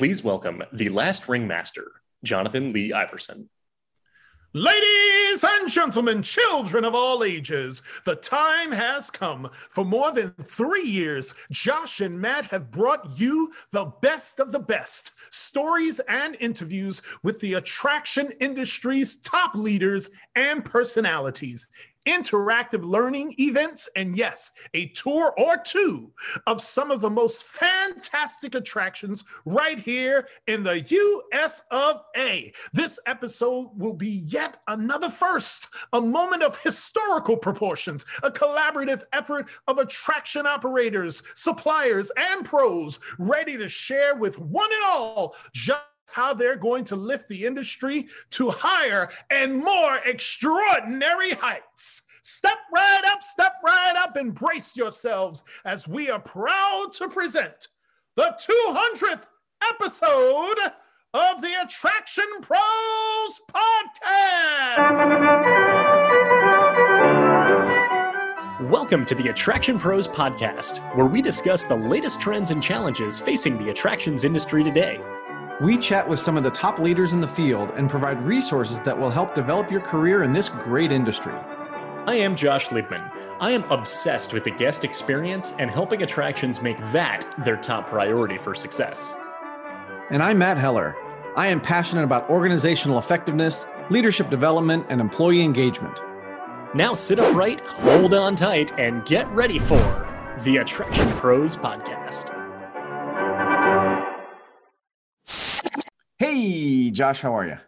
Please welcome the last ringmaster, Jonathan Lee Iverson. Ladies and gentlemen, children of all ages, the time has come. For more than three years, Josh and Matt have brought you the best of the best stories and interviews with the attraction industry's top leaders and personalities interactive learning events, and yes, a tour or two of some of the most fantastic attractions right here in the US of A. This episode will be yet another first, a moment of historical proportions, a collaborative effort of attraction operators, suppliers, and pros ready to share with one and all just how they're going to lift the industry to higher and more extraordinary heights. Step right up, step right up, and brace yourselves as we are proud to present the 200th episode of the Attraction Pros Podcast. Welcome to the Attraction Pros Podcast, where we discuss the latest trends and challenges facing the attractions industry today. We chat with some of the top leaders in the field and provide resources that will help develop your career in this great industry. I am Josh Liebman. I am obsessed with the guest experience and helping attractions make that their top priority for success. And I'm Matt Heller. I am passionate about organizational effectiveness, leadership development, and employee engagement. Now sit upright, hold on tight, and get ready for the Attraction Pros Podcast. Hey, Josh, how are you?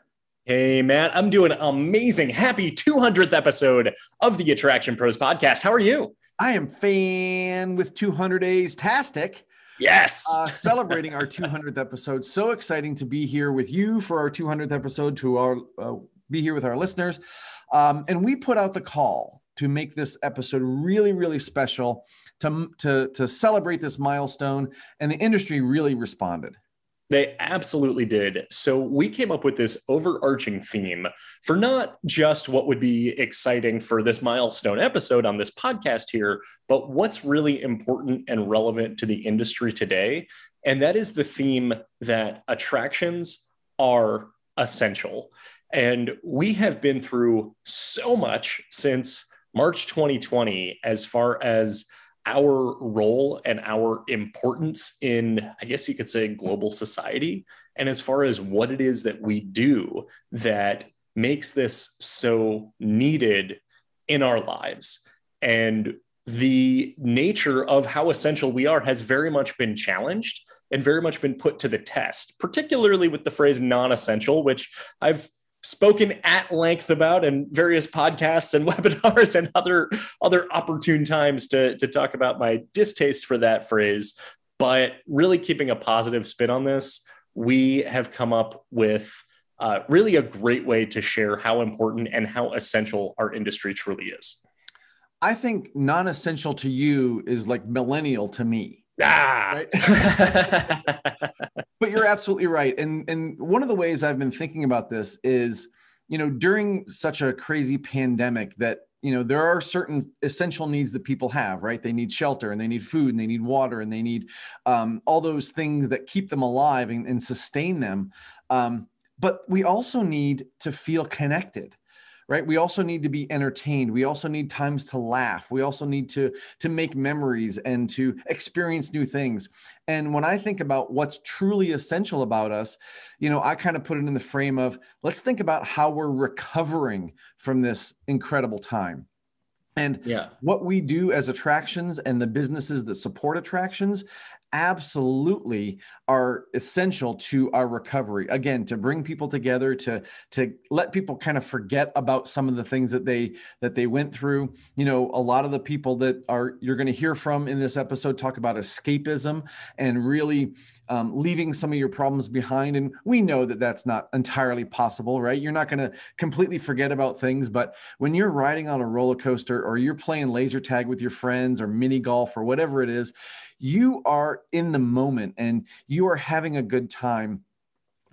Hey, Matt, I'm doing amazing. Happy 200th episode of the Attraction Pros podcast. How are you? I am fan with 200 days tastic. Yes. Uh, celebrating our 200th episode. So exciting to be here with you for our 200th episode, to our uh, be here with our listeners. Um, and we put out the call to make this episode really, really special to, to, to celebrate this milestone. And the industry really responded. They absolutely did. So we came up with this overarching theme for not just what would be exciting for this milestone episode on this podcast here, but what's really important and relevant to the industry today. And that is the theme that attractions are essential. And we have been through so much since March 2020 as far as our role and our importance in, I guess you could say, global society. And as far as what it is that we do that makes this so needed in our lives. And the nature of how essential we are has very much been challenged and very much been put to the test, particularly with the phrase non essential, which I've spoken at length about in various podcasts and webinars and other other opportune times to, to talk about my distaste for that phrase. But really keeping a positive spin on this we have come up with uh, really a great way to share how important and how essential our industry truly is. I think non-essential to you is like millennial to me Ah. Right? but you're absolutely right. And and one of the ways I've been thinking about this is, you know, during such a crazy pandemic that you know there are certain essential needs that people have right they need shelter and they need food and they need water and they need um, all those things that keep them alive and, and sustain them um, but we also need to feel connected right? We also need to be entertained. We also need times to laugh. We also need to to make memories and to experience new things. And when i think about what's truly essential about us you know i kind of put it in the frame of let's think about how we're recovering from this incredible time. And yeah. what we do as attractions and the businesses that support attractions absolutely are essential to our recovery. Again to bring people together to to let people kind of forget about some of the things that they that they went through. You know a lot of the people that are you're going to hear from in this episode talk about escapism and really um, leaving some of your problems behind. And we know that that's not entirely possible right? You're not going to completely forget about things but when you're riding on a roller coaster or you're playing laser tag with your friends or mini golf or whatever it is you are in the moment and you are having a good time.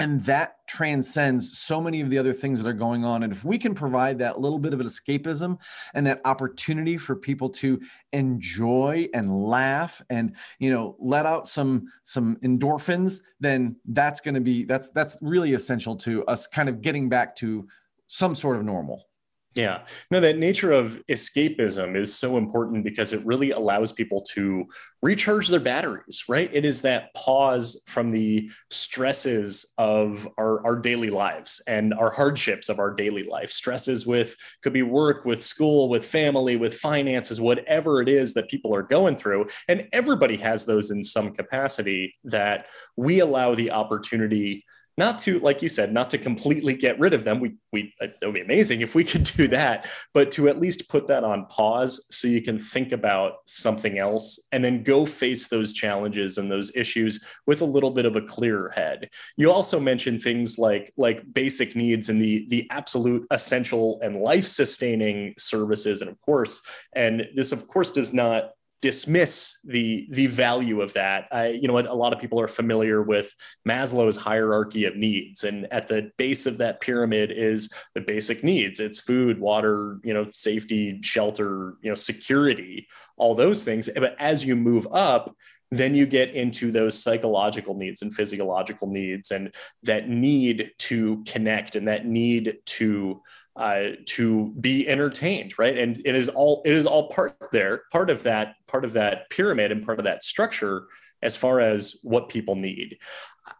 And that transcends so many of the other things that are going on. And if we can provide that little bit of an escapism and that opportunity for people to enjoy and laugh and you know let out some some endorphins then that's going to be that's that's really essential to us kind of getting back to some sort of normal yeah, no, that nature of escapism is so important because it really allows people to recharge their batteries, right? It is that pause from the stresses of our, our daily lives and our hardships of our daily life. Stresses with could be work, with school, with family, with finances, whatever it is that people are going through. And everybody has those in some capacity that we allow the opportunity not to like you said not to completely get rid of them. We we it would be amazing if we could do that but to at least put that on pause so you can think about something else and then go face those challenges and those issues with a little bit of a clearer head. You also mentioned things like like basic needs and the the absolute essential and life sustaining services and of course and this of course does not dismiss the the value of that. I, you know, a lot of people are familiar with Maslow's hierarchy of needs, and at the base of that pyramid is the basic needs. It's food, water, you know, safety, shelter, you know, security, all those things. But as you move up, then you get into those psychological needs and physiological needs, and that need to connect and that need to uh, to be entertained, right? And it is all it is all part there, part of that, part of that pyramid and part of that structure as far as what people need.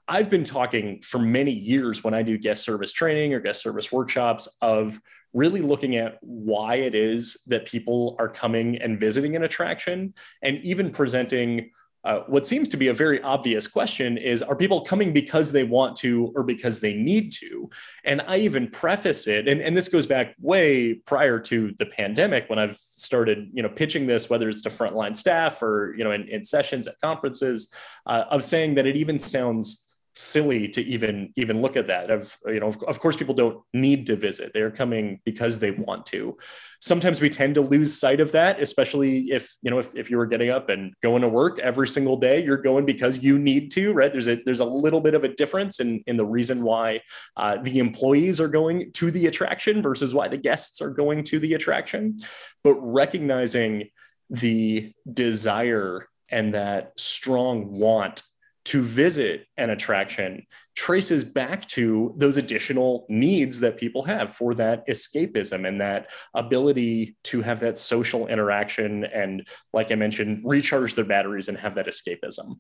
I've been talking for many years when I do guest service training or guest service workshops of really looking at why it is that people are coming and visiting an attraction and even presenting uh, what seems to be a very obvious question is are people coming because they want to or because they need to? And i even preface it and, and this goes back way prior to the pandemic when i've started you know pitching this whether it's to frontline staff or you know in, in sessions at conferences uh, of saying that it even sounds silly to even even look at that. Of you know of, of, course people don't need to visit. They're coming because they want to. Sometimes we tend to lose sight of that especially if you know if, if you were getting up and going to work every single day you're going because you need to right? There's a there's a little bit of a difference in in the reason why uh, the employees are going to the attraction versus why the guests are going to the attraction. But recognizing the desire and that strong want to visit an attraction traces back to those additional needs that people have for that escapism and that ability to have that social interaction and like i mentioned recharge their batteries and have that escapism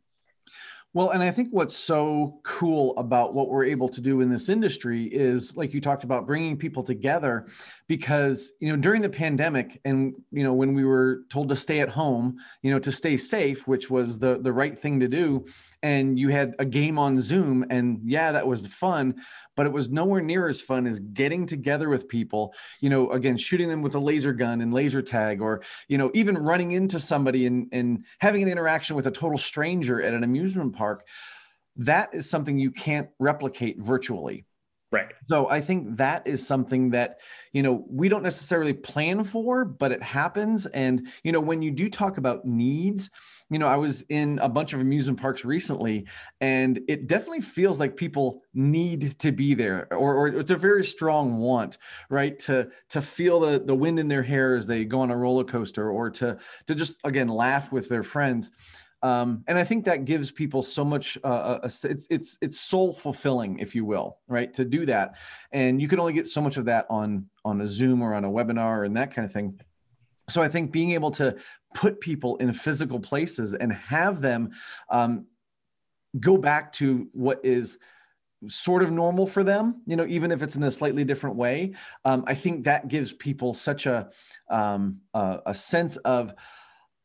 well, and I think what's so cool about what we're able to do in this industry is, like you talked about, bringing people together. Because you know, during the pandemic, and you know, when we were told to stay at home, you know, to stay safe, which was the the right thing to do, and you had a game on Zoom, and yeah, that was fun, but it was nowhere near as fun as getting together with people, you know, again, shooting them with a laser gun and laser tag, or, you know, even running into somebody and, and having an interaction with a total stranger at an amusement park. That is something you can't replicate virtually. Right. So I think that is something that, you know, we don't necessarily plan for, but it happens. And, you know, when you do talk about needs, you know, I was in a bunch of amusement parks recently, and it definitely feels like people need to be there, or, or it's a very strong want, right? To to feel the the wind in their hair as they go on a roller coaster, or to to just again laugh with their friends. Um, and I think that gives people so much. Uh, uh a, it's it's it's soul fulfilling, if you will, right? To do that, and you can only get so much of that on on a Zoom or on a webinar and that kind of thing. So I think being able to put people in physical places and have them um, go back to what is sort of normal for them you know even if it's in a slightly different way um, i think that gives people such a um, a, a sense of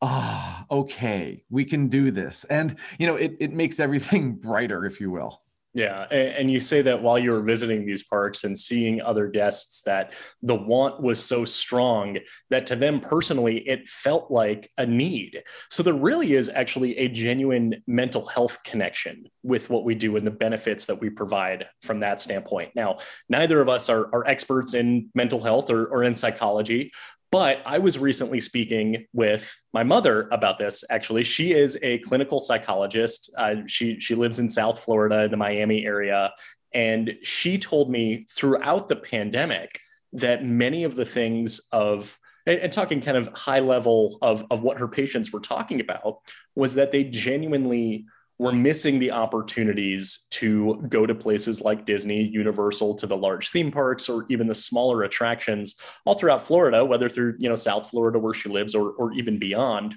ah, oh, okay, we can do this. And, you know, it, it makes everything brighter, if you will. Yeah. And you say that while you were visiting these parks and seeing other guests, that the want was so strong that to them personally, it felt like a need. So there really is actually a genuine mental health connection with what we do and the benefits that we provide from that standpoint. Now, neither of us are, are experts in mental health or, or in psychology, but I was recently speaking with my mother about this. Actually, she is a clinical psychologist. Uh, she she lives in South Florida, the Miami area, And she told me throughout the pandemic that many of the things of and, and, talking kind of high level of, of what her patients were talking about was that they genuinely were missing the opportunities to go to places like Disney, Universal, to the large theme parks, or even the smaller attractions all throughout Florida, whether through you know South Florida where she lives or, or even beyond.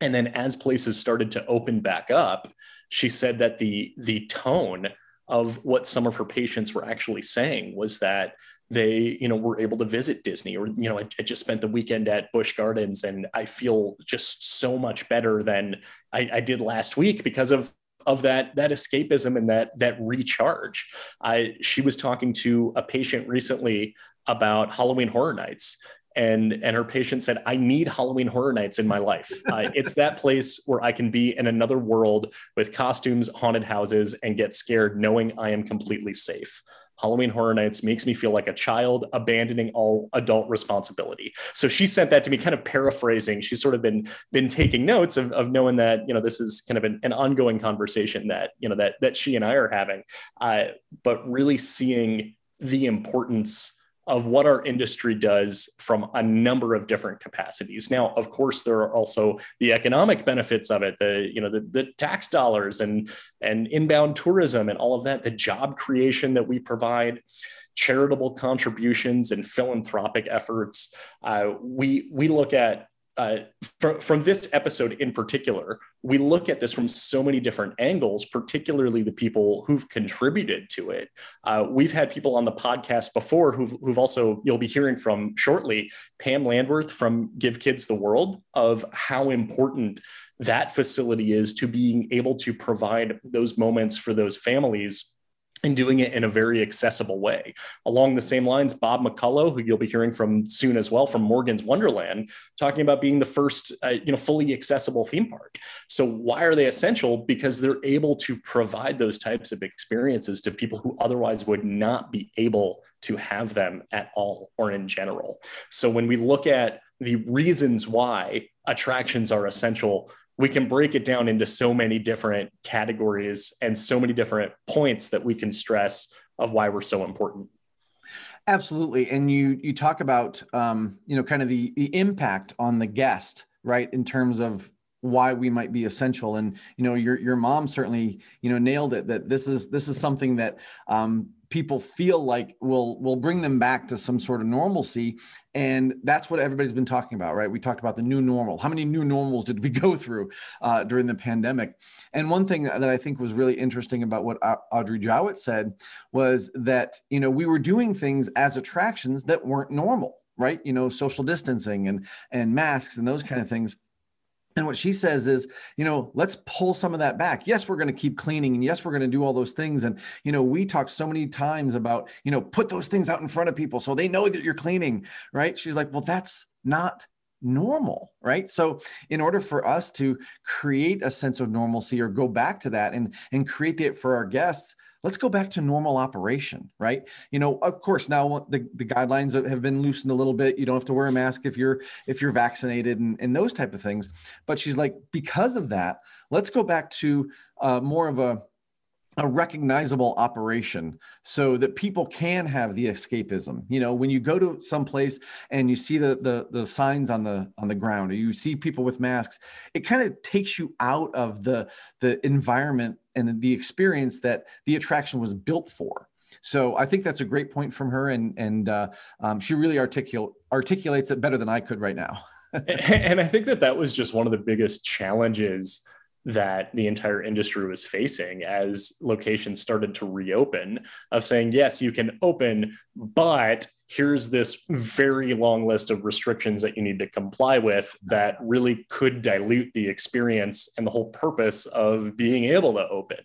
And then as places started to open back up, she said that the the tone of what some of her patients were actually saying was that they you know were able to visit disney or you know I, I, just spent the weekend at busch gardens and i feel just so much better than i, I did last week because of of that that escapism and that that recharge. I she was talking to a patient recently about halloween horror nights and and her patient said i need halloween horror nights in my life uh, it's that place where i can be in another world with costumes haunted houses and get scared knowing i am completely safe Halloween Horror Nights makes me feel like a child abandoning all adult responsibility. So she sent that to me, kind of paraphrasing. She's sort of been been taking notes of, of knowing that you know this is kind of an, an ongoing conversation that you know that that she and I are having, uh, but really seeing the importance of what our industry does from a number of different capacities. Now, of course, there are also the economic benefits of it, the you know the, the tax dollars and and inbound tourism and all of that, the job creation that we provide charitable contributions and philanthropic efforts. Uh, we we look at uh, from, from this episode in particular, we look at this from so many different angles, particularly the people who've contributed to it. Uh, we've had people on the podcast before who've, who've also, you'll be hearing from shortly, Pam Landwirth from Give Kids the World, of how important that facility is to being able to provide those moments for those families and doing it in a very accessible way. Along the same lines, Bob McCullough, who you'll be hearing from soon as well from Morgan's Wonderland, talking about being the first, uh, you know, fully accessible theme park. So why are they essential? Because they're able to provide those types of experiences to people who otherwise would not be able to have them at all or in general. So when we look at the reasons why attractions are essential we can break it down into so many different categories and so many different points that we can stress of why we're so important. Absolutely. And you you talk about um, you know kind of the the impact on the guest right in terms of why we might be essential. And you know your your mom certainly you know nailed it that this is this is something that um, people feel like will will bring them back to some sort of normalcy. And that's what everybody's been talking about right? We talked about the new normal. How many new normals did we go through uh, during the pandemic? And one thing that i think was really interesting about what audrey jowett said was that you know we were doing things as attractions that weren't normal right? You know social distancing and and masks and those kind of things and what she says is, you know, let's pull some of that back. Yes, we're going to keep cleaning and yes, we're going to do all those things. And, you know, we talk so many times about, you know, put those things out in front of people so they know that you're cleaning, right? She's like, well, that's not normal, right? So in order for us to create a sense of normalcy or go back to that and and create it for our guests, let's go back to normal operation, right? You know, of course, now the, the guidelines have been loosened a little bit. You don't have to wear a mask if you're if you're vaccinated and, and those type of things. But she's like, because of that, let's go back to uh, more of a a recognizable operation so that people can have the escapism you know when you go to some place and you see the, the the signs on the on the ground or you see people with masks it kind of takes you out of the the environment and the experience that the attraction was built for so I think that's a great point from her, and and uh, um, she really articul- articulates it better than I could right now. and I think that that was just one of the biggest challenges that the entire industry was facing as locations started to reopen of saying yes you can open but here's this very long list of restrictions that you need to comply with that really could dilute the experience and the whole purpose of being able to open.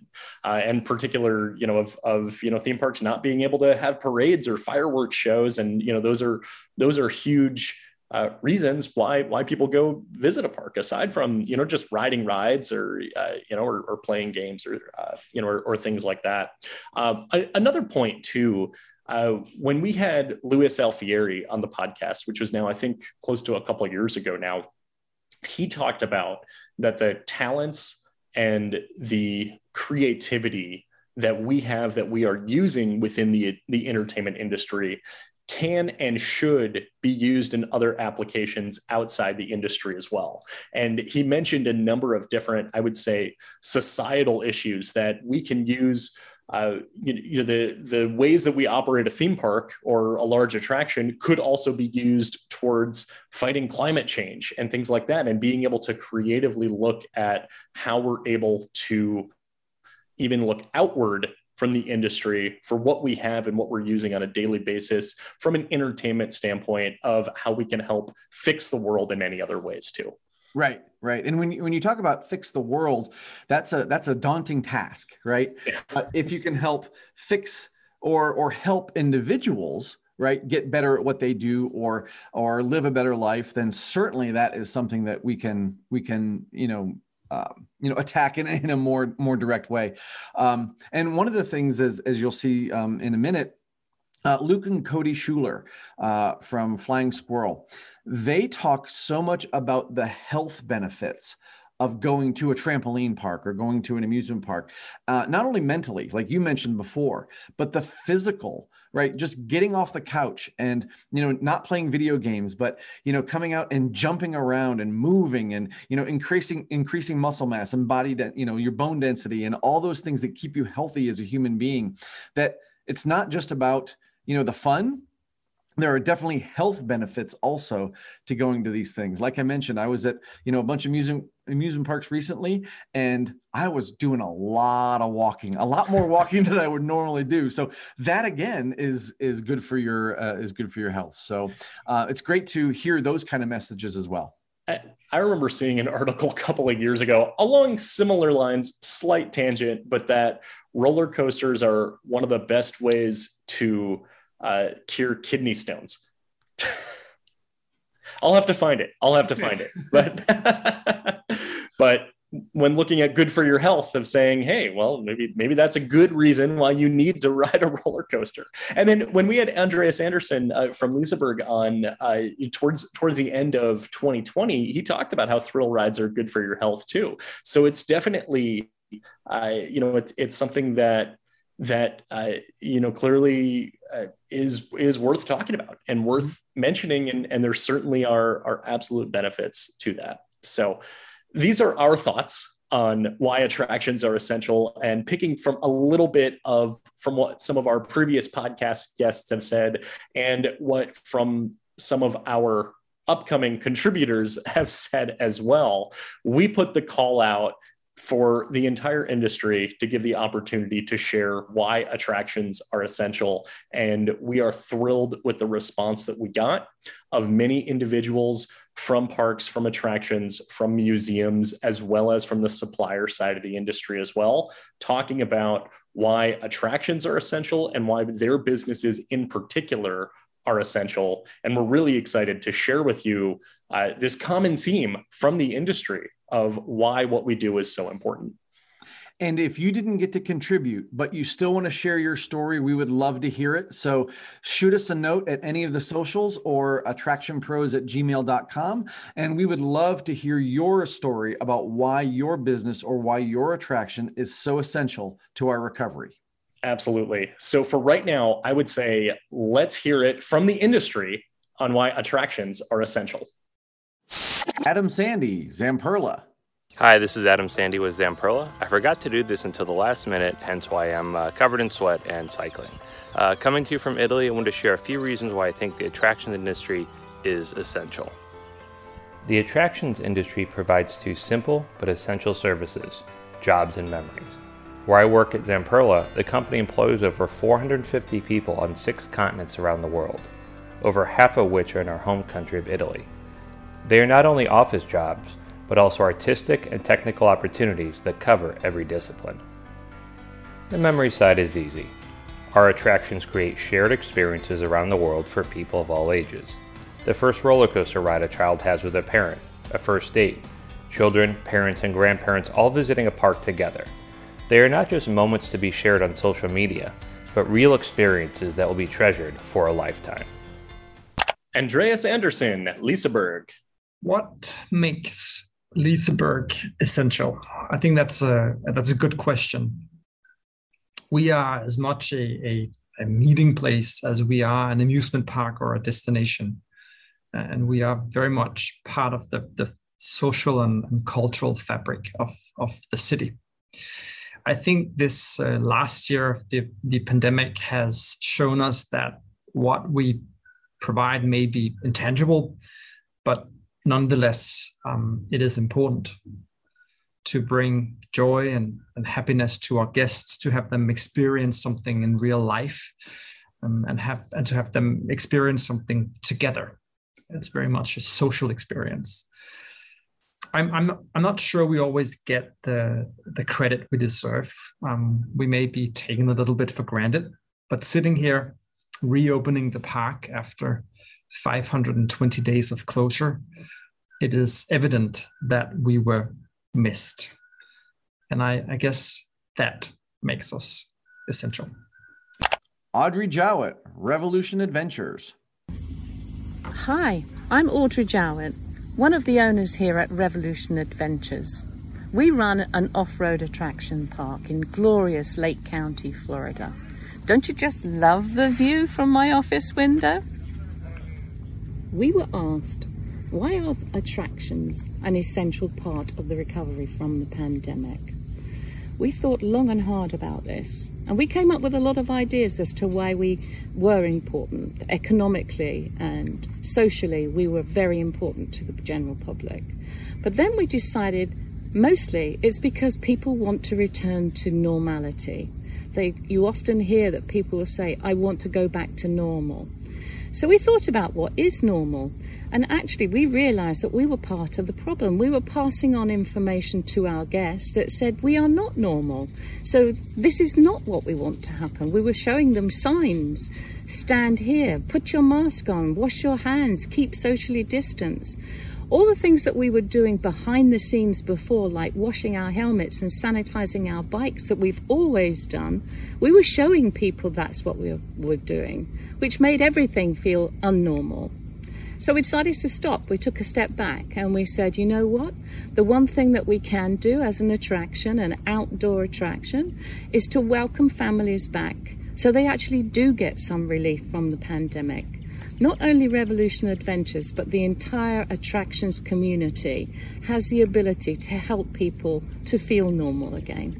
Uh, and particular you know of, of you know theme parks not being able to have parades or fireworks shows. And you know those are those are huge uh, reasons why why people go visit a park aside from you know just riding rides or uh, you know or, or, playing games or uh, you know or, or, things like that. Um, another point too. Uh, when we had Louis Alfieri on the podcast, which was now I think close to a couple years ago now, he talked about that the talents and the creativity that we have that we are using within the, the entertainment industry can and should be used in other applications outside the industry as well. And he mentioned a number of different, I would say, societal issues that we can use. Uh, you, you know the the ways that we operate a theme park or a large attraction could also be used towards fighting climate change and things like that, and being able to creatively look at how we're able to even look outward from the industry for what we have and what we're using on a daily basis from an entertainment standpoint of how we can help fix the world in any other ways too. Right, right. And when you, when you talk about fix the world, that's a that's a daunting task, right? Yeah. But if you can help fix or or help individuals right get better at what they do or or live a better life then certainly that is something that we can we can you know um, you know attack in, in a more more direct way. Um, and one of the things is as you'll see um, in a minute uh, luke and cody schuler uh, from flying squirrel they talk so much about the health benefits of going to a trampoline park or going to an amusement park, uh, not only mentally, like you mentioned before, but the physical, right? Just getting off the couch and, you know, not playing video games, but, you know, coming out and jumping around and moving and, you know, increasing, increasing muscle mass and body, de- you know, your bone density and all those things that keep you healthy as a human being, that it's not just about, you know, the fun, there are definitely health benefits also to going to these things. Like I mentioned, I was at you know a bunch of amusement amusement parks recently, and I was doing a lot of walking, a lot more walking than I would normally do. So that again is is good for your uh, is good for your health. So uh, it's great to hear those kind of messages as well. I remember seeing an article a couple of years ago along similar lines, slight tangent, but that roller coasters are one of the best ways to uh, cure kidney stones. I'll have to find it. I'll have to find it. But but when looking at good for your health of saying, hey, well, maybe maybe that's a good reason why you need to ride a roller coaster. And then when we had Andreas Andersen uh, from Liseberg on uh, towards towards the end of 2020, he talked about how thrill rides are good for your health too. So it's definitely, uh, you know, it's it's something that that uh, you know clearly uh, is is worth talking about and worth mm-hmm. mentioning and, and there certainly are are absolute benefits to that so these are our thoughts on why attractions are essential and picking from a little bit of from what some of our previous podcast guests have said and what from some of our upcoming contributors have said as well we put the call out for the entire industry to give the opportunity to share why attractions are essential. And we are thrilled with the response that we got of many individuals from parks, from attractions, from museums, as well as from the supplier side of the industry as well, talking about why attractions are essential and why their businesses in particular are essential. And we're really excited to share with you uh, this common theme from the industry of why what we do is so important. And if you didn't get to contribute, but you still want to share your story, we would love to hear it. So shoot us a note at any of the socials or attractionpros at gmail.com. And we would love to hear your story about why your business or why your attraction is so essential to our recovery. Absolutely. So for right now, I would say let's hear it from the industry on why attractions are essential. Adam Sandy, Zamperla. Hi, this is Adam Sandy with Zamperla. I forgot to do this until the last minute, hence why I'm uh, covered in sweat and cycling. Uh, coming to you from Italy, I want to share a few reasons why I think the attractions industry is essential. The attractions industry provides two simple but essential services jobs and memories. Where I work at Zamperla, the company employs over 450 people on six continents around the world, over half of which are in our home country of Italy. They are not only office jobs, but also artistic and technical opportunities that cover every discipline. The memory side is easy. Our attractions create shared experiences around the world for people of all ages. The first roller coaster ride a child has with a parent, a first date, children, parents, and grandparents all visiting a park together. They are not just moments to be shared on social media, but real experiences that will be treasured for a lifetime. Andreas Andersen, Liseberg. What makes Liseberg essential? I think that's a that's a good question. we are as much a, a, a meeting place as we are an amusement park or a destination. And we are very much part of the, the social and, and cultural fabric of, of the city. I think this uh, last year of the, the pandemic has shown us that what we provide may be intangible, nonetheless, um, it is important to bring joy and, and happiness to our guests, to have them experience something in real life, um, and have and to have them experience something together. It's very much a social experience. I'm I'm I'm not sure we always get the the credit we deserve. Um, we may be taken a little bit for granted, but sitting here, reopening the park after 520 days of closure, it is evident that we were missed, and I I guess that makes us essential. Audrey Jowett, Revolution Adventures. Hi, I'm Audrey Jowett one of the owners here at Revolution Adventures. We run an off road attraction park in glorious Lake County, Florida. Don't you just love the view from my office window? We were asked, why are attractions an essential part of the recovery from the pandemic? we thought long and hard about this, and we came up with a lot of ideas as to why we were important economically and socially. We were very important to the general public. But then we decided mostly it's because people want to return to normality. They, you often hear that people will say, I want to go back to normal. So we thought about what is normal. And actually, we realized that we were part of the problem. We were passing on information to our guests that said we are not normal. So, this is not what we want to happen. We were showing them signs stand here, put your mask on, wash your hands, keep socially distanced. All the things that we were doing behind the scenes before, like washing our helmets and sanitizing our bikes, that we've always done, we were showing people that's what we were doing, which made everything feel unnormal. So we decided to stop. We took a step back and we said, you know what? The one thing that we can do as an attraction, an outdoor attraction, is to welcome families back so they actually do get some relief from the pandemic. Not only Revolution Adventures, but the entire attractions community has the ability to help people to feel normal again.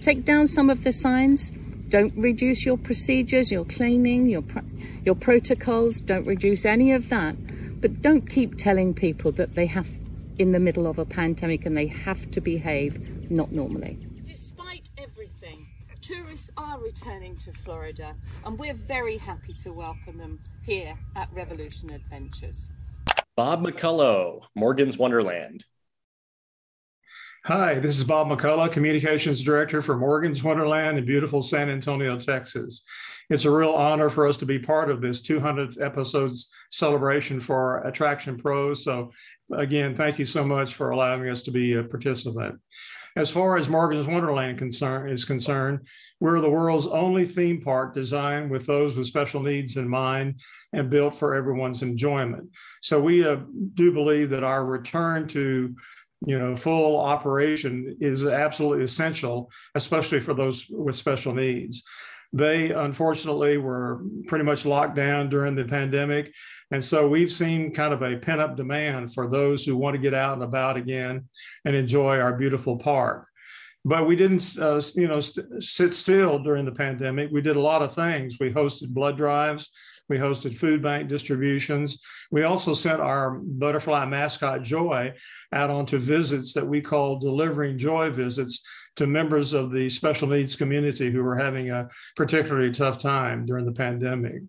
Take down some of the signs. Don't reduce your procedures, your cleaning, your, your protocols. Don't reduce any of that but don't keep telling people that they have, in the middle of a pandemic, and they have to behave not normally. Despite everything, tourists are returning to Florida, and we're very happy to welcome them here at Revolution Adventures. Bob McCullough, Morgan's Wonderland. Hi, this is Bob McCullough, Communications Director for Morgan's Wonderland in beautiful San Antonio, Texas. It's a real honor for us to be part of this 200th episodes celebration for our Attraction Pros. So, again, thank you so much for allowing us to be a participant. As far as Morgan's Wonderland concern, is concerned, we're the world's only theme park designed with those with special needs in mind and built for everyone's enjoyment. So we uh, do believe that our return to you know full operation is absolutely essential especially for those with special needs they unfortunately were pretty much locked down during the pandemic. And so we've seen kind of a pent up demand for those who want to get out and about again and enjoy our beautiful park. But we didn't, uh, you know, st- sit still during the pandemic. We did a lot of things. We hosted blood drives. We hosted food bank distributions. We also sent our butterfly mascot Joy out onto visits that we call delivering joy visits to members of the special needs community who were having a particularly tough time during the pandemic.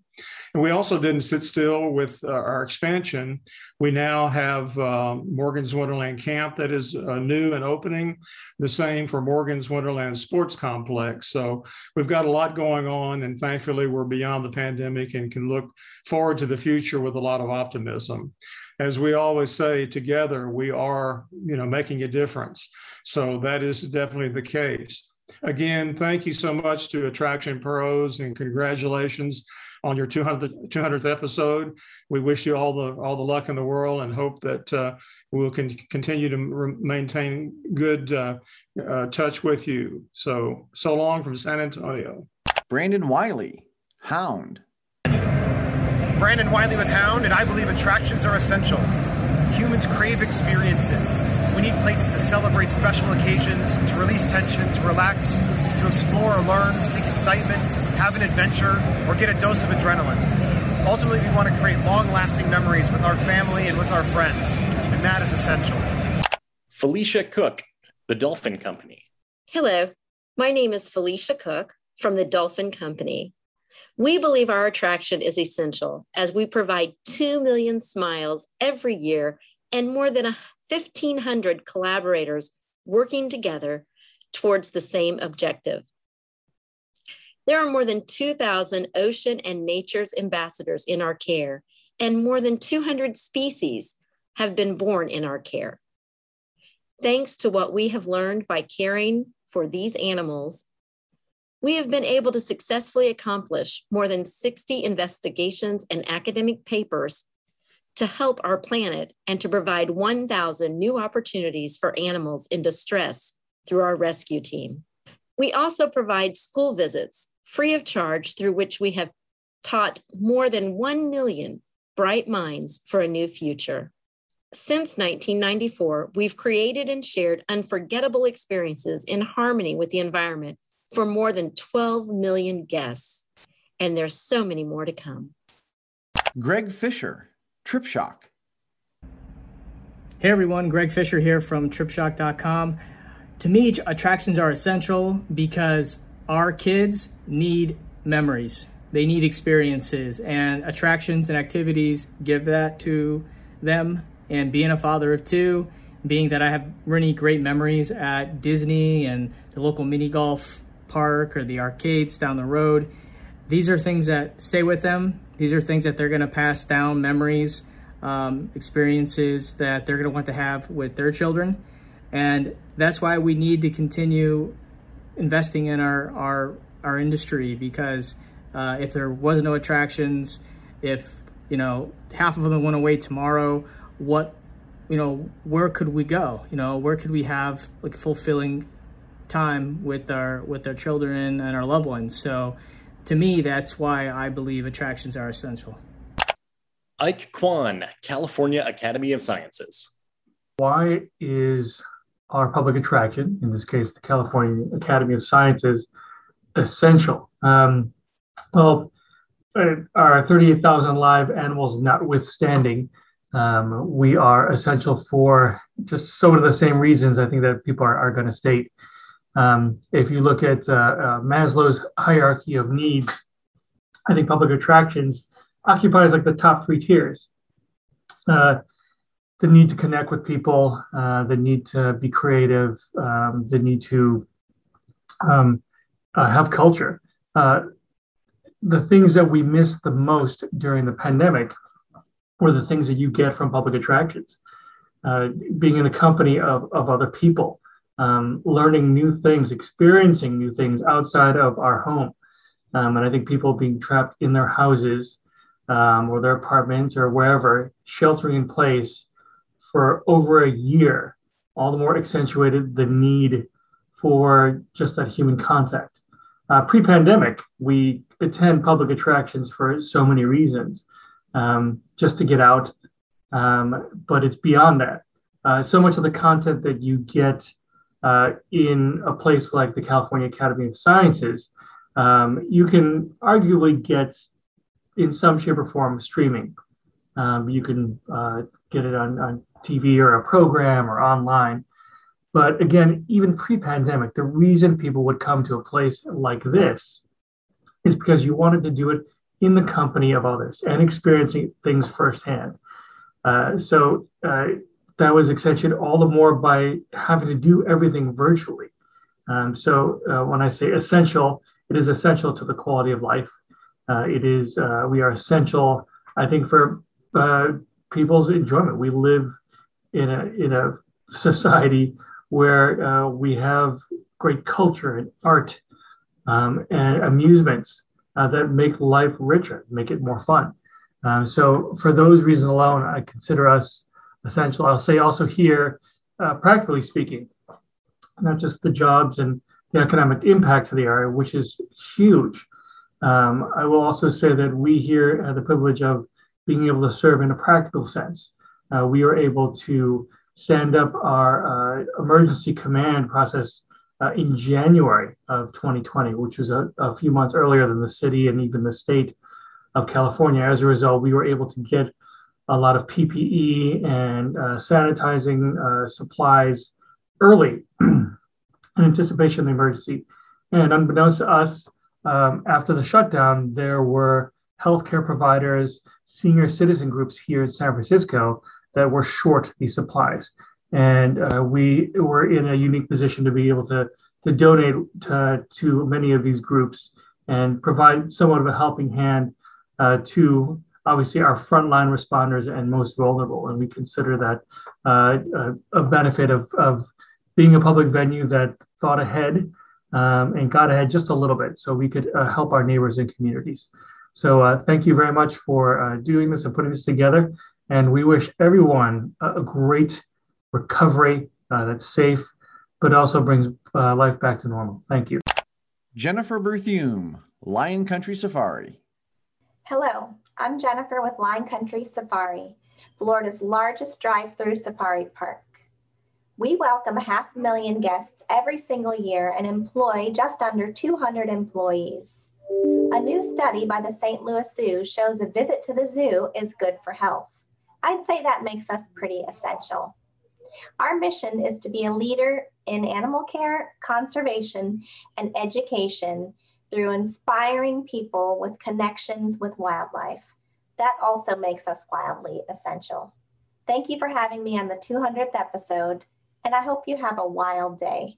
And we also didn't sit still with uh, our expansion. We now have uh, Morgan's Wonderland Camp that is uh, new and opening, the same for Morgan's Wonderland Sports Complex. So we've got a lot going on, and thankfully, we're beyond the pandemic and can look forward to the future with a lot of optimism as we always say, together we are, you know, making a difference. So that is definitely the case. Again, thank you so much to Attraction Pros and congratulations on your 200th, 200th episode. We wish you all the all the luck in the world and hope that uh, we'll con- continue to re- maintain good uh, uh, touch with you. So so long from San Antonio. Brandon Wiley, Hound. Brandon Wiley with Hound, and I believe attractions are essential. Humans crave experiences. We need places to celebrate special occasions, to release tension, to relax, to explore or learn, seek excitement, have an adventure, or get a dose of adrenaline. Ultimately, we want to create long lasting memories with our family and with our friends, and that is essential. Felicia Cook, The Dolphin Company. Hello, my name is Felicia Cook from The Dolphin Company. We believe our attraction is essential as we provide 2 million smiles every year and more than 1,500 collaborators working together towards the same objective. There are more than 2,000 ocean and nature's ambassadors in our care, and more than 200 species have been born in our care. Thanks to what we have learned by caring for these animals, we have been able to successfully accomplish more than 60 investigations and academic papers to help our planet and to provide 1,000 new opportunities for animals in distress through our rescue team. We also provide school visits free of charge through which we have taught more than 1 million bright minds for a new future. Since 1994, we've created and shared unforgettable experiences in harmony with the environment for more than 12 million guests. And there's so many more to come. Greg Fisher, TripShock. Hey everyone, Greg Fisher here from TripShock.com. To me, attractions are essential because our kids need memories, they need experiences, and attractions and activities give that to them. And being a father of two, being that I have really great memories at Disney and the local mini golf park or the arcades down the road. These are things that stay with them. These are things that they're going to pass down memories, um, experiences that they're going to want to have with their children. And that's why we need to continue investing in our, our, our industry because uh, if there was no attractions, if, you know, half of them went away tomorrow, what, you know, where could we go? You know, where could we have like fulfilling time with our with our children and our loved ones. So to me, that's why I believe attractions are essential. Ike Kwan, California Academy of Sciences. Why is our public attraction, in this case, the California Academy of Sciences, essential? Um, well, uh, our 38,000 live animals notwithstanding, um, we are essential for just some of the same reasons I think that people are, are going to state. Um, if you look at uh, uh, Maslow's hierarchy of needs, I think public attractions occupies like the top three tiers. Uh, the need to connect with people, uh, the need to be creative, um, the need to um, uh, have culture. Uh, the things that we missed the most during the pandemic were the things that you get from public attractions. being in the company of, of other people, um, learning new things, experiencing new things outside of our home. Um, and I think people being trapped in their houses um, or their apartments or wherever, sheltering in place for over a year, all the more accentuated the need for just that human contact. Uh, Pre pandemic, we attend public attractions for so many reasons, um, just to get out. Um, but it's beyond that. Uh, so much of the content that you get uh, in a place like the California Academy of Sciences, um, you can arguably get in some shape or form streaming. Um, you can uh, get it on, on TV or a program or online. But again, even pre pandemic, the reason people would come to a place like this is because you wanted to do it in the company of others and experiencing things firsthand. Uh, so uh, that was accentuated all the more by having to do everything virtually. Um, so uh, when I say essential, it is essential to the quality of life. Uh, it is uh, we are essential, I think, for uh, people's enjoyment. We live in a in a society where uh, we have great culture and art um, and amusements uh, that make life richer, make it more fun. Um, so, for those reasons alone, I consider us essential. I'll say also here, uh, practically speaking, not just the jobs and the economic impact to the area, which is huge. Um, I will also say that we here have the privilege of being able to serve in a practical sense. Uh, we are able to stand up our uh, emergency command process uh, in January of 2020, which was a, a, few months earlier than the city and even the state of California. As a result, we were able to get a lot of PPE and uh, sanitizing uh, supplies early in anticipation of the emergency. And unbeknownst to us, um, after the shutdown, there were healthcare providers, senior citizen groups here in San Francisco that were short these supplies. And uh, we were in a unique position to be able to, to donate to, to many of these groups and provide somewhat of a helping hand uh, to obviously our frontline responders and most vulnerable. And we consider that uh, a, a, benefit of, of being a public venue that thought ahead um, and got ahead just a little bit so we could uh, help our neighbors and communities. So uh, thank you very much for uh, doing this and putting this together. And we wish everyone a, a great recovery uh, that's safe, but also brings uh, life back to normal. Thank you. Jennifer Berthiaume, Lion Country Safari. Hello, I'm Jennifer with Lion Country Safari, Florida's largest drive through safari park. We welcome a half million guests every single year and employ just under 200 employees. A new study by the St. Louis Zoo shows a visit to the zoo is good for health. I'd say that makes us pretty essential. Our mission is to be a leader in animal care, conservation, and education through inspiring people with connections with wildlife. That also makes us wildly essential. Thank you for having me on the 200th episode, and I hope you have a wild day.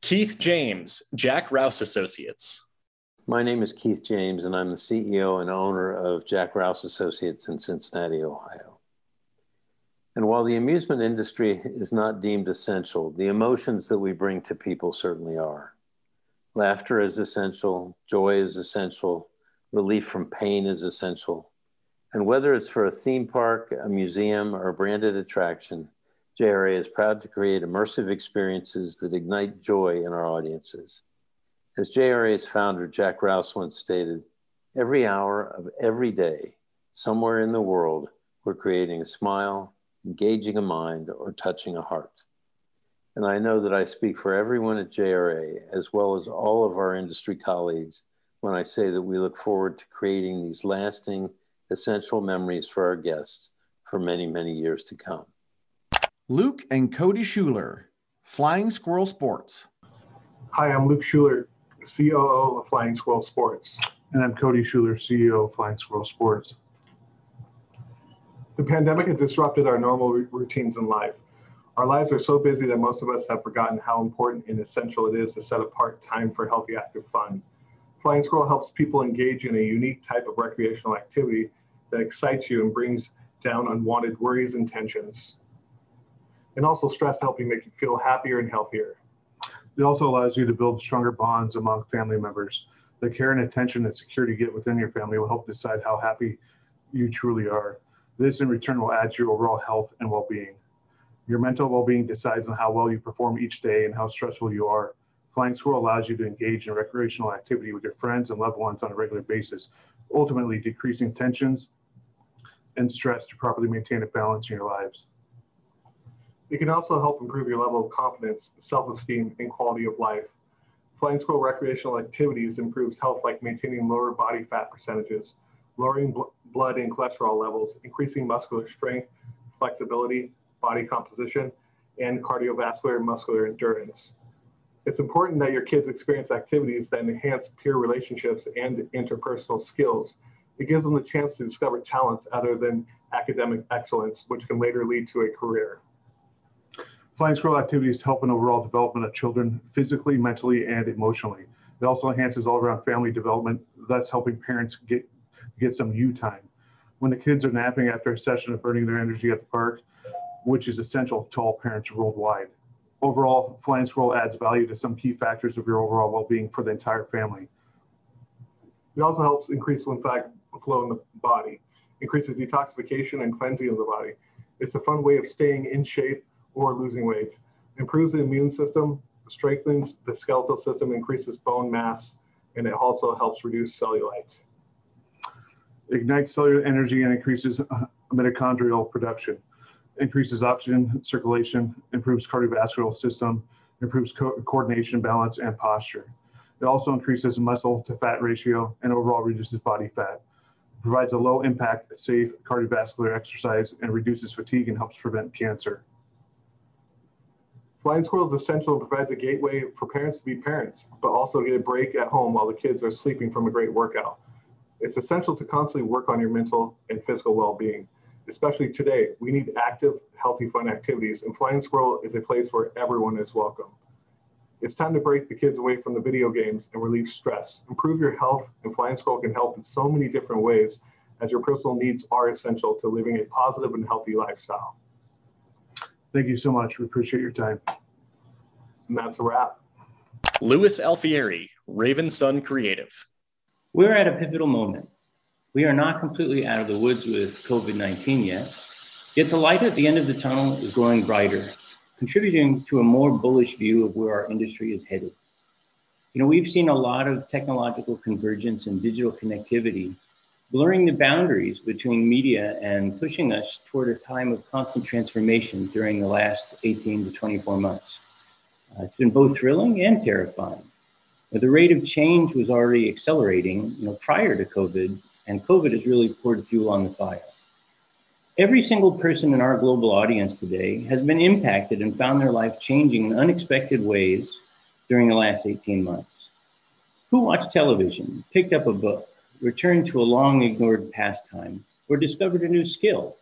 Keith James, Jack Rouse Associates. My name is Keith James, and I'm the CEO and owner of Jack Rouse Associates in Cincinnati, Ohio. And while the amusement industry is not deemed essential, the emotions that we bring to people certainly are. Laughter is essential, joy is essential, relief from pain is essential. And whether it's for a theme park, a museum, or a branded attraction, JRA is proud to create immersive experiences that ignite joy in our audiences. As JRA's founder, Jack Rouse, once stated, every hour of every day, somewhere in the world, we're creating a smile, engaging a mind, or touching a heart. And I know that I speak for everyone at JRA, as well as all of our industry colleagues, when I say that we look forward to creating these lasting, essential memories for our guests for many, many years to come. Luke and Cody Schuler, Flying Squirrel Sports. Hi, I'm Luke Schuler, COO of Flying Squirrel Sports. And I'm Cody Schuler, CEO of Flying Squirrel Sports. The pandemic has disrupted our normal routines in life. Our lives are so busy that most of us have forgotten how important and essential it is to set apart time for healthy, active fun. Flying Squirrel helps people engage in a unique type of recreational activity that excites you and brings down unwanted worries and tensions. And also stress helping make you feel happier and healthier. It also allows you to build stronger bonds among family members. The care and attention that security get within your family will help decide how happy you truly are. This in return will add to your overall health and well-being. Your mental well-being decides on how well you perform each day and how stressful you are. Flying Squirrel allows you to engage in recreational activity with your friends and loved ones on a regular basis, ultimately decreasing tensions and stress to properly maintain a balance in your lives. It can also help improve your level of confidence, self-esteem, and quality of life. Flying squirrel recreational activities improves health like maintaining lower body fat percentages, lowering bl blood and cholesterol levels, increasing muscular strength, flexibility, body composition, and cardiovascular and muscular endurance. It's important that your kids experience activities that enhance peer relationships and interpersonal skills. It gives them the chance to discover talents other than academic excellence, which can later lead to a career. Flying Squirrel activities help in overall development of children physically, mentally, and emotionally. It also enhances all around family development, thus helping parents get, get some you time. When the kids are napping after a session of burning their energy at the park, which is essential to all parents worldwide. Overall, Flying Squirrel adds value to some key factors of your overall well being for the entire family. It also helps increase lymphatic flow in the body, increases detoxification and cleansing of the body. It's a fun way of staying in shape or losing weight. Improves the immune system, strengthens the skeletal system, increases bone mass, and it also helps reduce cellulite. Ignites cellular energy and increases mitochondrial production. Increases oxygen circulation, improves cardiovascular system, improves co coordination, balance, and posture. It also increases muscle to fat ratio and overall reduces body fat. provides a low impact, safe cardiovascular exercise and reduces fatigue and helps prevent cancer. Flying Squirrel is essential and provides a gateway for parents to be parents, but also get a break at home while the kids are sleeping from a great workout. It's essential to constantly work on your mental and physical well being. Especially today, we need active, healthy, fun activities, and Flying Squirrel is a place where everyone is welcome. It's time to break the kids away from the video games and relieve stress. Improve your health, and Flying Squirrel can help in so many different ways, as your personal needs are essential to living a positive and healthy lifestyle. Thank you so much. We appreciate your time. And that's a wrap. Louis Alfieri, Raven Sun Creative. We're at a pivotal moment. We are not completely out of the woods with COVID 19 yet, yet the light at the end of the tunnel is growing brighter, contributing to a more bullish view of where our industry is headed. You know, we've seen a lot of technological convergence and digital connectivity blurring the boundaries between media and pushing us toward a time of constant transformation during the last 18 to 24 months. Uh, it's been both thrilling and terrifying. the rate of change was already accelerating you know, prior to COVID, and COVID has really poured fuel on the fire. Every single person in our global audience today has been impacted and found their life changing in unexpected ways during the last 18 months. Who watched television, picked up a book, returned to a long ignored pastime, or discovered a new skill.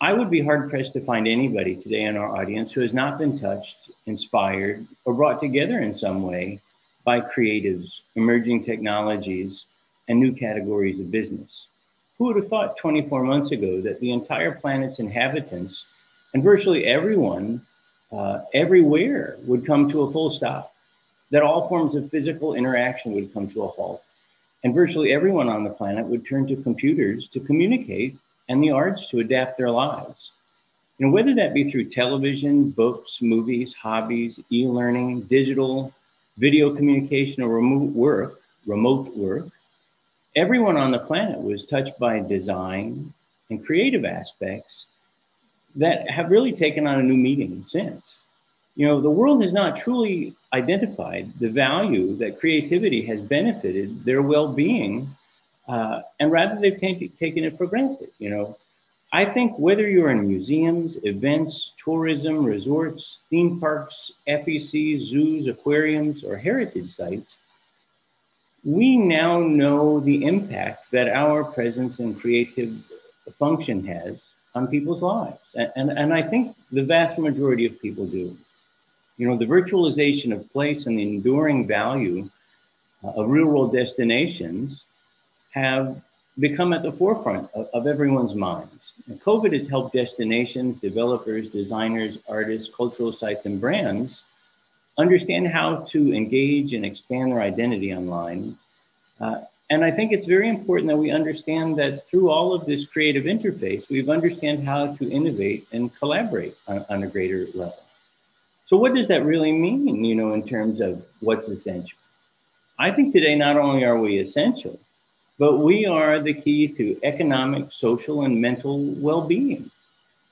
I would be hard pressed to find anybody today in our audience who has not been touched, inspired, or brought together in some way by creatives, emerging technologies, and new categories of business. Who would have thought 24 months ago that the entire planet's inhabitants and virtually everyone uh, everywhere would come to a full stop, that all forms of physical interaction would come to a halt, and virtually everyone on the planet would turn to computers to communicate and the arts to adapt their lives. You know, whether that be through television, books, movies, hobbies, e-learning, digital, video communication, or remote work, remote work, everyone on the planet was touched by design and creative aspects that have really taken on a new meaning since you know, the world has not truly identified the value that creativity has benefited their well-being, uh, and rather they've t- taken it for granted. You know, I think whether you're in museums, events, tourism, resorts, theme parks, FECs, zoos, aquariums, or heritage sites, we now know the impact that our presence and creative function has on people's lives. And, and, and I think the vast majority of people do. You know, the virtualization of place and the enduring value uh, of real world destinations have become at the forefront of, of everyone's minds. And COVID has helped destinations, developers, designers, artists, cultural sites, and brands understand how to engage and expand their identity online. Uh, and I think it's very important that we understand that through all of this creative interface, we've understand how to innovate and collaborate on, on a greater level. So what does that really mean, you know, in terms of what's essential? I think today not only are we essential, but we are the key to economic, social, and mental well-being.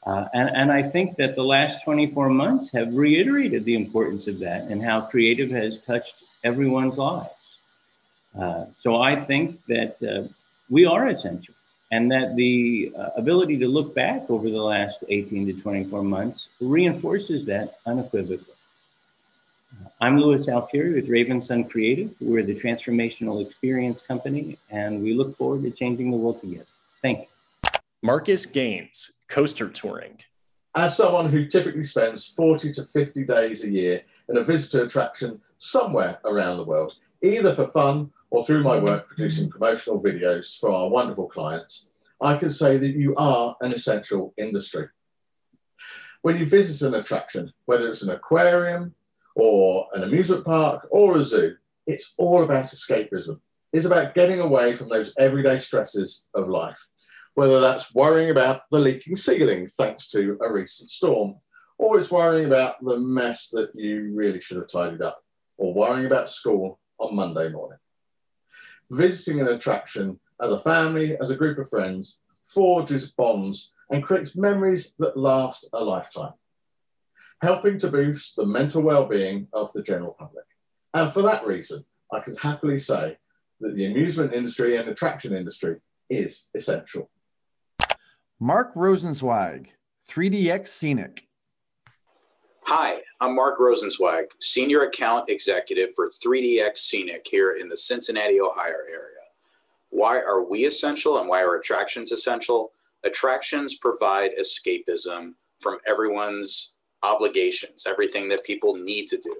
Uh, and, and I think that the last 24 months have reiterated the importance of that and how creative has touched everyone's lives. Uh, so I think that uh, we are essential and that the uh, ability to look back over the last 18 to 24 months reinforces that unequivocally. I'm Louis Alfieri with Raven Sun Creative. We're the transformational experience company, and we look forward to changing the world together. Thank you. Marcus Gaines, Coaster Touring. As someone who typically spends 40 to 50 days a year in a visitor attraction somewhere around the world, either for fun or through my work producing promotional videos for our wonderful clients, I can say that you are an essential industry. When you visit an attraction, whether it's an aquarium or an amusement park or a zoo, it's all about escapism. It's about getting away from those everyday stresses of life, whether that's worrying about the leaking ceiling thanks to a recent storm, or it's worrying about the mess that you really should have tidied up, or worrying about school on Monday morning. Visiting an attraction as a family, as a group of friends, forges bonds and creates memories that last a lifetime, helping to boost the mental well-being of the general public. And for that reason, I can happily say that the amusement industry and attraction industry is essential. Mark Rosenzweig, 3DX Scenic. Hi, I'm Mark Rosenzweig, Senior Account Executive for 3DX Scenic here in the Cincinnati, Ohio area. Why are we essential and why are attractions essential? Attractions provide escapism from everyone's obligations, everything that people need to do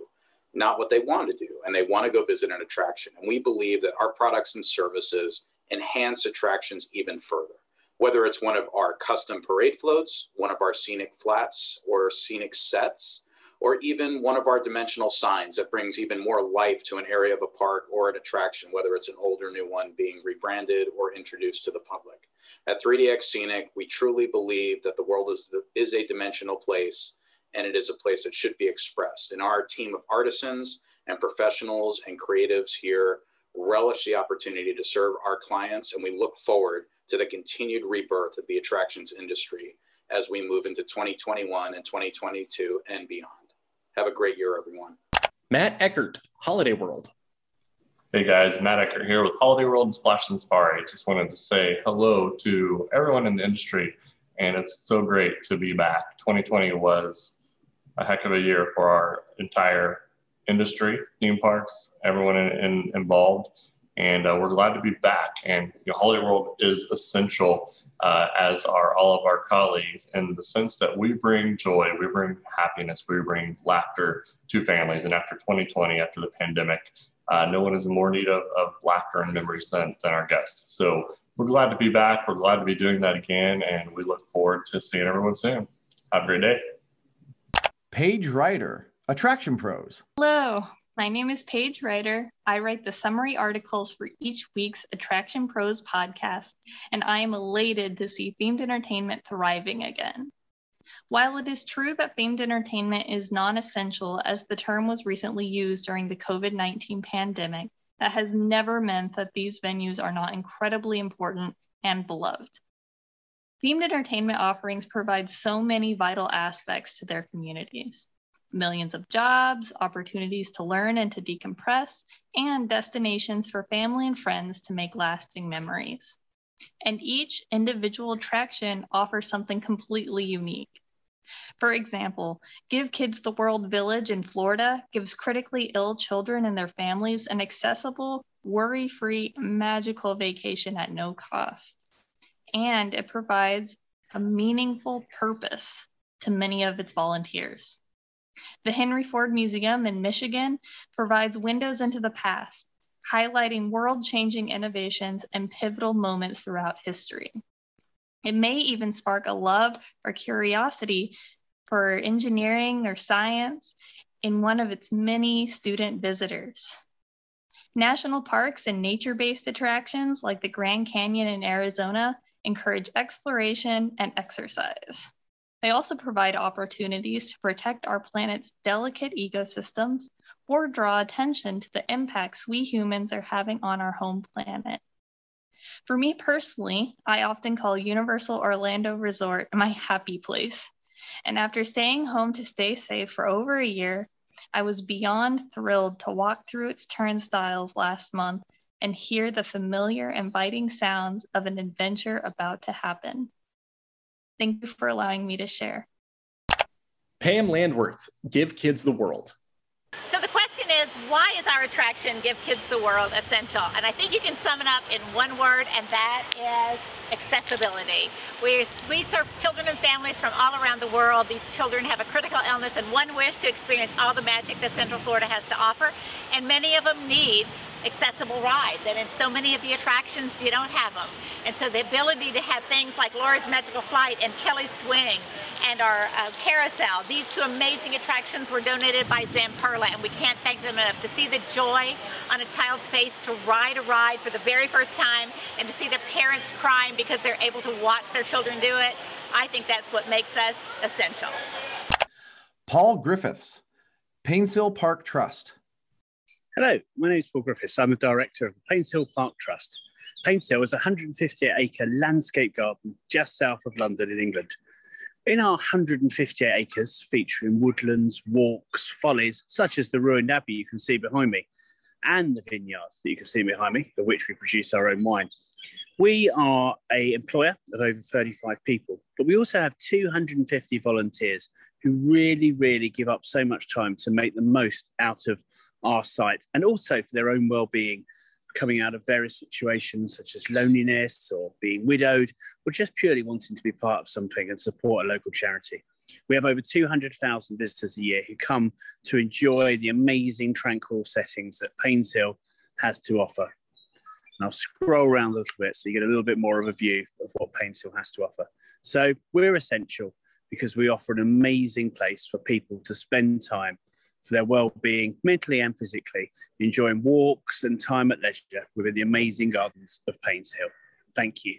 not what they want to do. And they want to go visit an attraction. And we believe that our products and services enhance attractions even further. Whether it's one of our custom parade floats, one of our scenic flats or scenic sets, or even one of our dimensional signs that brings even more life to an area of a park or an attraction, whether it's an old or new one being rebranded or introduced to the public. At 3DX Scenic, we truly believe that the world is, is a dimensional place and it is a place that should be expressed. And our team of artisans and professionals and creatives here relish the opportunity to serve our clients, and we look forward to the continued rebirth of the attractions industry as we move into 2021 and 2022 and beyond. Have a great year, everyone. Matt Eckert, Holiday World. Hey guys, Matt Eckert here with Holiday World and Splashin' Safari. Just wanted to say hello to everyone in the industry, and it's so great to be back. 2020 was a heck of a year for our entire industry, theme parks, everyone in, in, involved. And uh, we're glad to be back. And you know, Holiday World is essential, uh, as are all of our colleagues, in the sense that we bring joy, we bring happiness, we bring laughter to families. And after 2020, after the pandemic, uh, no one is in more need of, of laughter and memories than, than our guests. So we're glad to be back. We're glad to be doing that again. And we look forward to seeing everyone soon. Have a great day. Paige Ryder, Attraction Pros. Hello, my name is Paige Ryder. I write the summary articles for each week's Attraction Pros podcast, and I am elated to see themed entertainment thriving again. While it is true that themed entertainment is non essential, as the term was recently used during the COVID 19 pandemic, that has never meant that these venues are not incredibly important and beloved. Themed entertainment offerings provide so many vital aspects to their communities millions of jobs, opportunities to learn and to decompress, and destinations for family and friends to make lasting memories. And each individual attraction offers something completely unique. For example, Give Kids the World Village in Florida gives critically ill children and their families an accessible, worry free, magical vacation at no cost and it provides a meaningful purpose to many of its volunteers. The Henry Ford Museum in Michigan provides windows into the past, highlighting world changing innovations and pivotal moments throughout history. It may even spark a love or curiosity for engineering or science in one of its many student visitors. National parks and nature based attractions like the Grand Canyon in Arizona encourage exploration and exercise. They also provide opportunities to protect our planet's delicate ecosystems or draw attention to the impacts we humans are having on our home planet. For me personally, I often call Universal Orlando Resort my happy place. And after staying home to stay safe for over a year, I was beyond thrilled to walk through its turnstiles last month and hear the familiar, inviting sounds of an adventure about to happen. Thank you for allowing me to share. Pam Landwirth, Give Kids the World. So the question is, why is our attraction Give Kids the World essential? And I think you can sum it up in one word, and that is accessibility. We, we serve children and families from all around the world. These children have a critical illness and one wish to experience all the magic that Central Florida has to offer. And many of them need accessible rides. And in so many of the attractions, you don't have them. And so the ability to have things like Laura's Magical Flight and Kelly's Swing and our uh, carousel, these two amazing attractions were donated by Zamperla, and we can't thank them enough. To see the joy on a child's face to ride a ride for the very first time and to see their parents crying because they're able to watch their children do it, I think that's what makes us essential. Paul Griffiths, Painshill Park Trust. Hello, my name is Paul Griffiths. I'm the director of the Painshill Park Trust. Painshill is a 158 acre landscape garden just south of London in England. In our 158 acres, featuring woodlands, walks, follies, such as the ruined abbey you can see behind me, and the vineyards that you can see behind me, of which we produce our own wine. We are a employer of over 35 people, but we also have 250 volunteers who really, really give up so much time to make the most out of our site and also for their own well-being coming out of various situations such as loneliness or being widowed or just purely wanting to be part of something and support a local charity. We have over 200,000 visitors a year who come to enjoy the amazing tranquil settings that Painshill has to offer. And I'll scroll around a little bit so you get a little bit more of a view of what Painshill has to offer. So we're essential because we offer an amazing place for people to spend time for their well-being, mentally and physically, enjoying walks and time at leisure within the amazing gardens of Painshill. Thank you.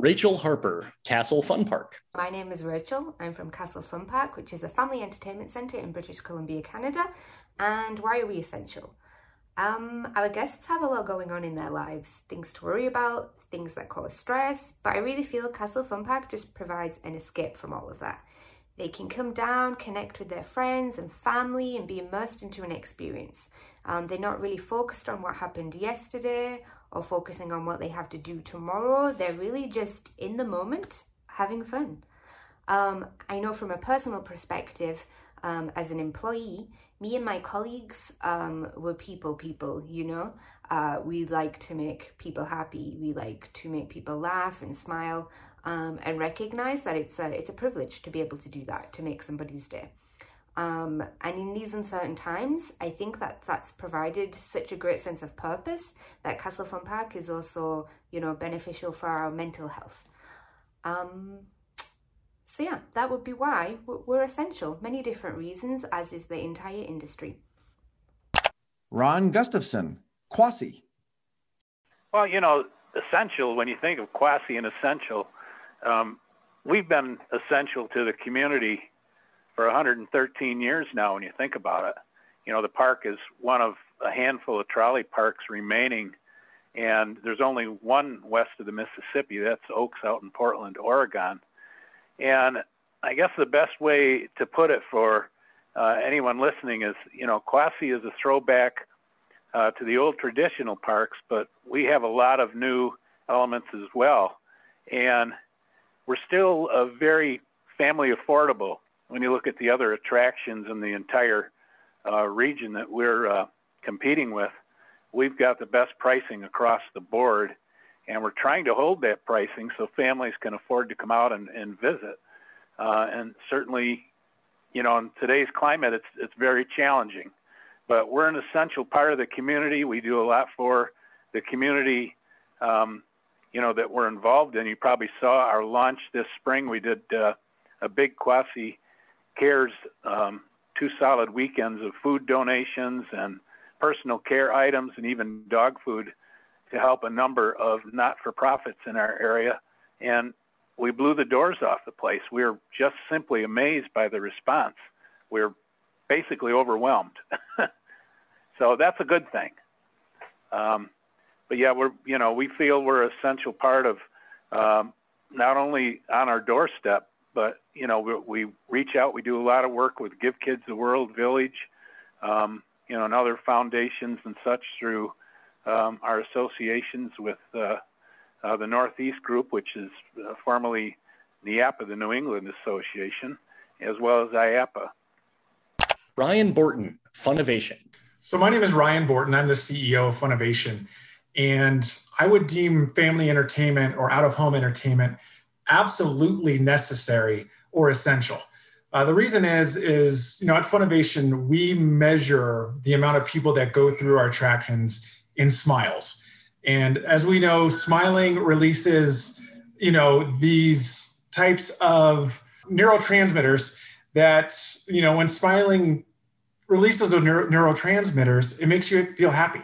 Rachel Harper, Castle Fun Park. My name is Rachel. I'm from Castle Fun Park, which is a family entertainment centre in British Columbia, Canada. And why are we essential? Um, our guests have a lot going on in their lives, things to worry about, things that cause stress, but I really feel Castle Fun Park just provides an escape from all of that. They can come down, connect with their friends and family, and be immersed into an experience. Um, they're not really focused on what happened yesterday or focusing on what they have to do tomorrow. They're really just in the moment, having fun. Um, I know from a personal perspective, um, as an employee, me and my colleagues um, were people people, you know. Uh, we like to make people happy. We like to make people laugh and smile um, and recognize that it's a, it's a privilege to be able to do that, to make somebody's day. Um, and in these uncertain times, I think that that's provided such a great sense of purpose that Castle Fun Park is also, you know, beneficial for our mental health. Um, so yeah, that would be why we're essential. Many different reasons, as is the entire industry. Ron Gustafson, Quassy. Well, you know, essential, when you think of Quassy and essential, um, we've been essential to the community for 113 years now when you think about it. You know, the park is one of a handful of trolley parks remaining, and there's only one west of the Mississippi. That's Oaks out in Portland, Oregon. And I guess the best way to put it for uh, anyone listening is, you know, Quassy is a throwback uh, to the old traditional parks, but we have a lot of new elements as well. And we're still a very family affordable when you look at the other attractions in the entire uh, region that we're uh, competing with. We've got the best pricing across the board and we're trying to hold that pricing so families can afford to come out and, and visit. Uh, and certainly, you know, in today's climate, it's it's very challenging. But we're an essential part of the community. We do a lot for the community, um, you know, that we're involved in. You probably saw our launch this spring. We did uh, a big Quassy Cares um, two solid weekends of food donations and personal care items and even dog food to help a number of not-for-profits in our area, and we blew the doors off the place. We were just simply amazed by the response. We are basically overwhelmed. so that's a good thing. Um, but yeah, we're you know we feel we're an essential part of um, not only on our doorstep, but you know we, we, reach out. We do a lot of work with Give Kids the World Village, um, you know, and other foundations and such through um, our associations with uh, uh, the Northeast Group, which is uh, formerly NEAAPA, the New England Association, as well as IAAPA. Ryan Borton, Funovation. So my name is Ryan Borton. I'm the CEO of Funovation. And I would deem family entertainment or out of home entertainment absolutely necessary or essential. Uh, the reason is, is you know, at Funovation, we measure the amount of people that go through our attractions in smiles, and as we know, smiling releases, you know, these types of neurotransmitters that, you know, when smiling releases those neuro- neurotransmitters, it makes you feel happy,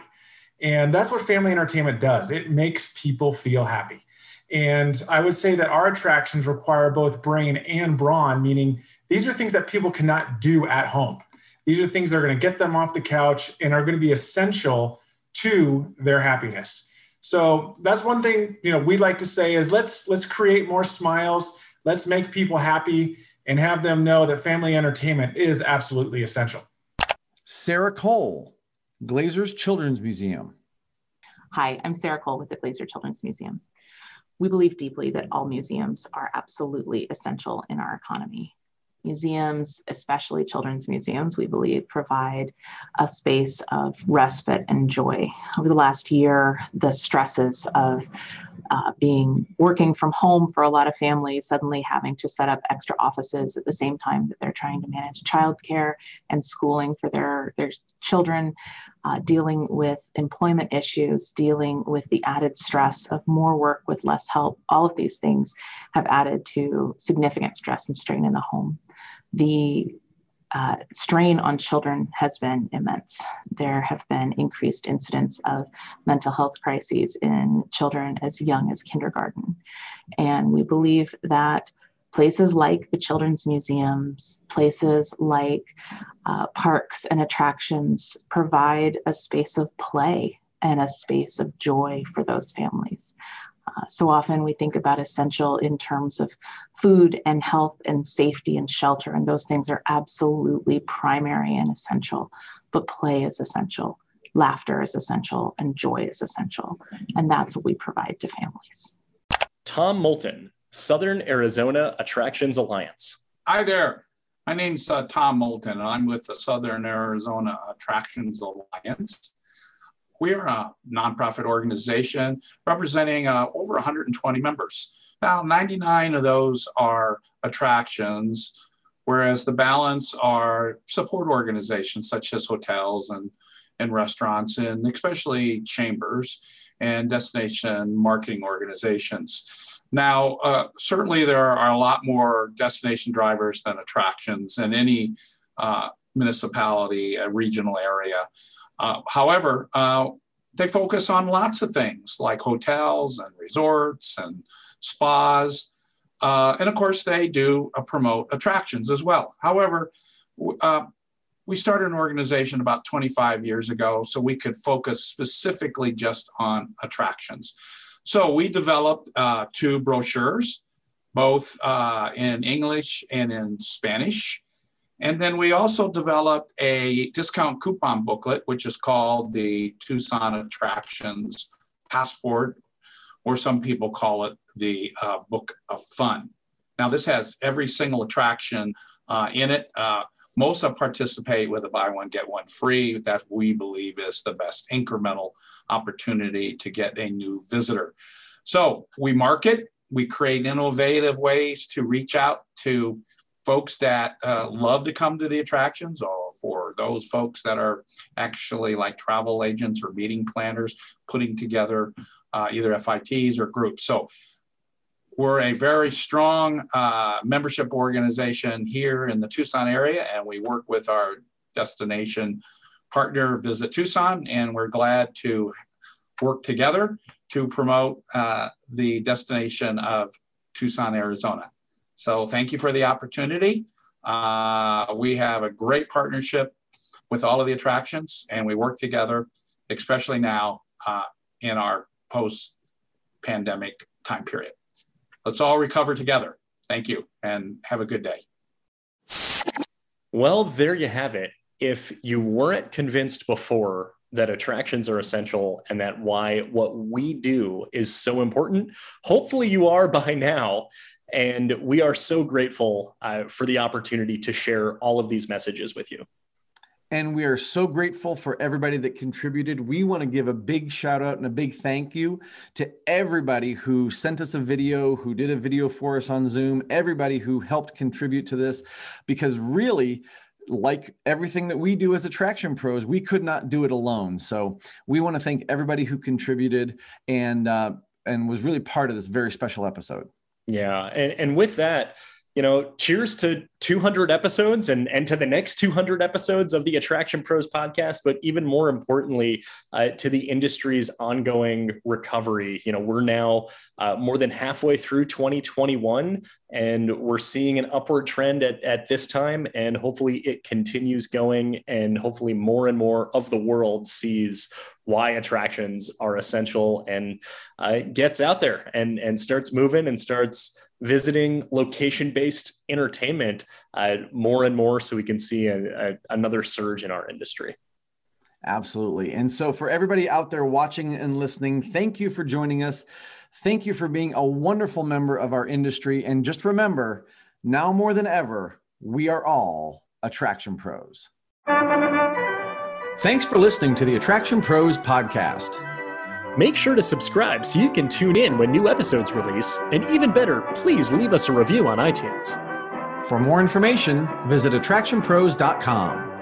and that's what family entertainment does. It makes people feel happy. And I would say that our attractions require both brain and brawn, meaning these are things that people cannot do at home. These are things that are going to get them off the couch and are going to be essential to their happiness. So that's one thing you know we like to say is let's let's create more smiles, let's make people happy, and have them know that family entertainment is absolutely essential. Sarah Cole, Glazers Children's Museum. Hi, I'm Sarah Cole with the Glazer Children's Museum. We believe deeply that all museums are absolutely essential in our economy. Museums, especially children's museums, we believe provide a space of respite and joy. Over the last year, the stresses of uh, being working from home for a lot of families, suddenly having to set up extra offices at the same time that they're trying to manage childcare and schooling for their, their children, uh, dealing with employment issues, dealing with the added stress of more work with less help. All of these things have added to significant stress and strain in the home the uh, strain on children has been immense. There have been increased incidents of mental health crises in children as young as kindergarten. And we believe that places like the children's museums, places like uh, parks and attractions provide a space of play and a space of joy for those families. Uh, so often we think about essential in terms of food and health and safety and shelter, and those things are absolutely primary and essential. But play is essential, laughter is essential, and joy is essential. And that's what we provide to families. Tom Moulton, Southern Arizona Attractions Alliance. Hi there. My name's uh, Tom Moulton, and I'm with the Southern Arizona Attractions Alliance. We're a nonprofit organization representing uh, over 120 members. Now, 99 of those are attractions, whereas the balance are support organizations such as hotels and, and restaurants, and especially chambers and destination marketing organizations. Now, uh, certainly there are a lot more destination drivers than attractions in any uh, municipality, a regional area. Uh, however, uh, they focus on lots of things like hotels and resorts and spas. Uh, and of course, they do uh, promote attractions as well. However, uh, we started an organization about 25 years ago so we could focus specifically just on attractions. So we developed uh, two brochures, both in English and in Spanish. And then we also developed a discount coupon booklet, which is called the Tucson Attractions Passport, or some people call it the uh, Book of Fun. Now, this has every single attraction uh, in it. Uh, most of participate with a buy one, get one free. That we believe is the best incremental opportunity to get a new visitor. So we market, we create innovative ways to reach out to folks that uh, love to come to the attractions or for those folks that are actually like travel agents or meeting planners putting together uh, either FITs or groups. So we're a very strong uh, membership organization here in the Tucson area, and we work with our destination partner, Visit Tucson, and we're glad to work together to promote uh, the destination of Tucson, Arizona. So thank you for the opportunity. Uh, we have a great partnership with all of the attractions and we work together, especially now uh, in our post pandemic time period. Let's all recover together. Thank you and have a good day. Well, there you have it. If you weren't convinced before that attractions are essential and that why what we do is so important, hopefully you are by now. And we are so grateful uh, for the opportunity to share all of these messages with you. And we are so grateful for everybody that contributed. We want to give a big shout out and a big thank you to everybody who sent us a video, who did a video for us on Zoom, everybody who helped contribute to this, because really, like everything that we do as attraction pros, we could not do it alone. So we want to thank everybody who contributed and uh, and was really part of this very special episode. Yeah, and, and with that, you know, cheers to 200 episodes and, and to the next 200 episodes of the Attraction Pros podcast, but even more importantly, uh, to the industry's ongoing recovery. You know, we're now uh, more than halfway through 2021, and we're seeing an upward trend at, at this time, and hopefully it continues going, and hopefully more and more of the world sees why attractions are essential and uh, gets out there and, and starts moving and starts visiting location based entertainment uh, more and more so we can see a, a, another surge in our industry. Absolutely. And so, for everybody out there watching and listening, thank you for joining us. Thank you for being a wonderful member of our industry. And just remember, now more than ever, we are all attraction pros. Thanks for listening to the Attraction Pros podcast. Make sure to subscribe so you can tune in when new episodes release. And even better, please leave us a review on iTunes. For more information, visit attractionpros.com.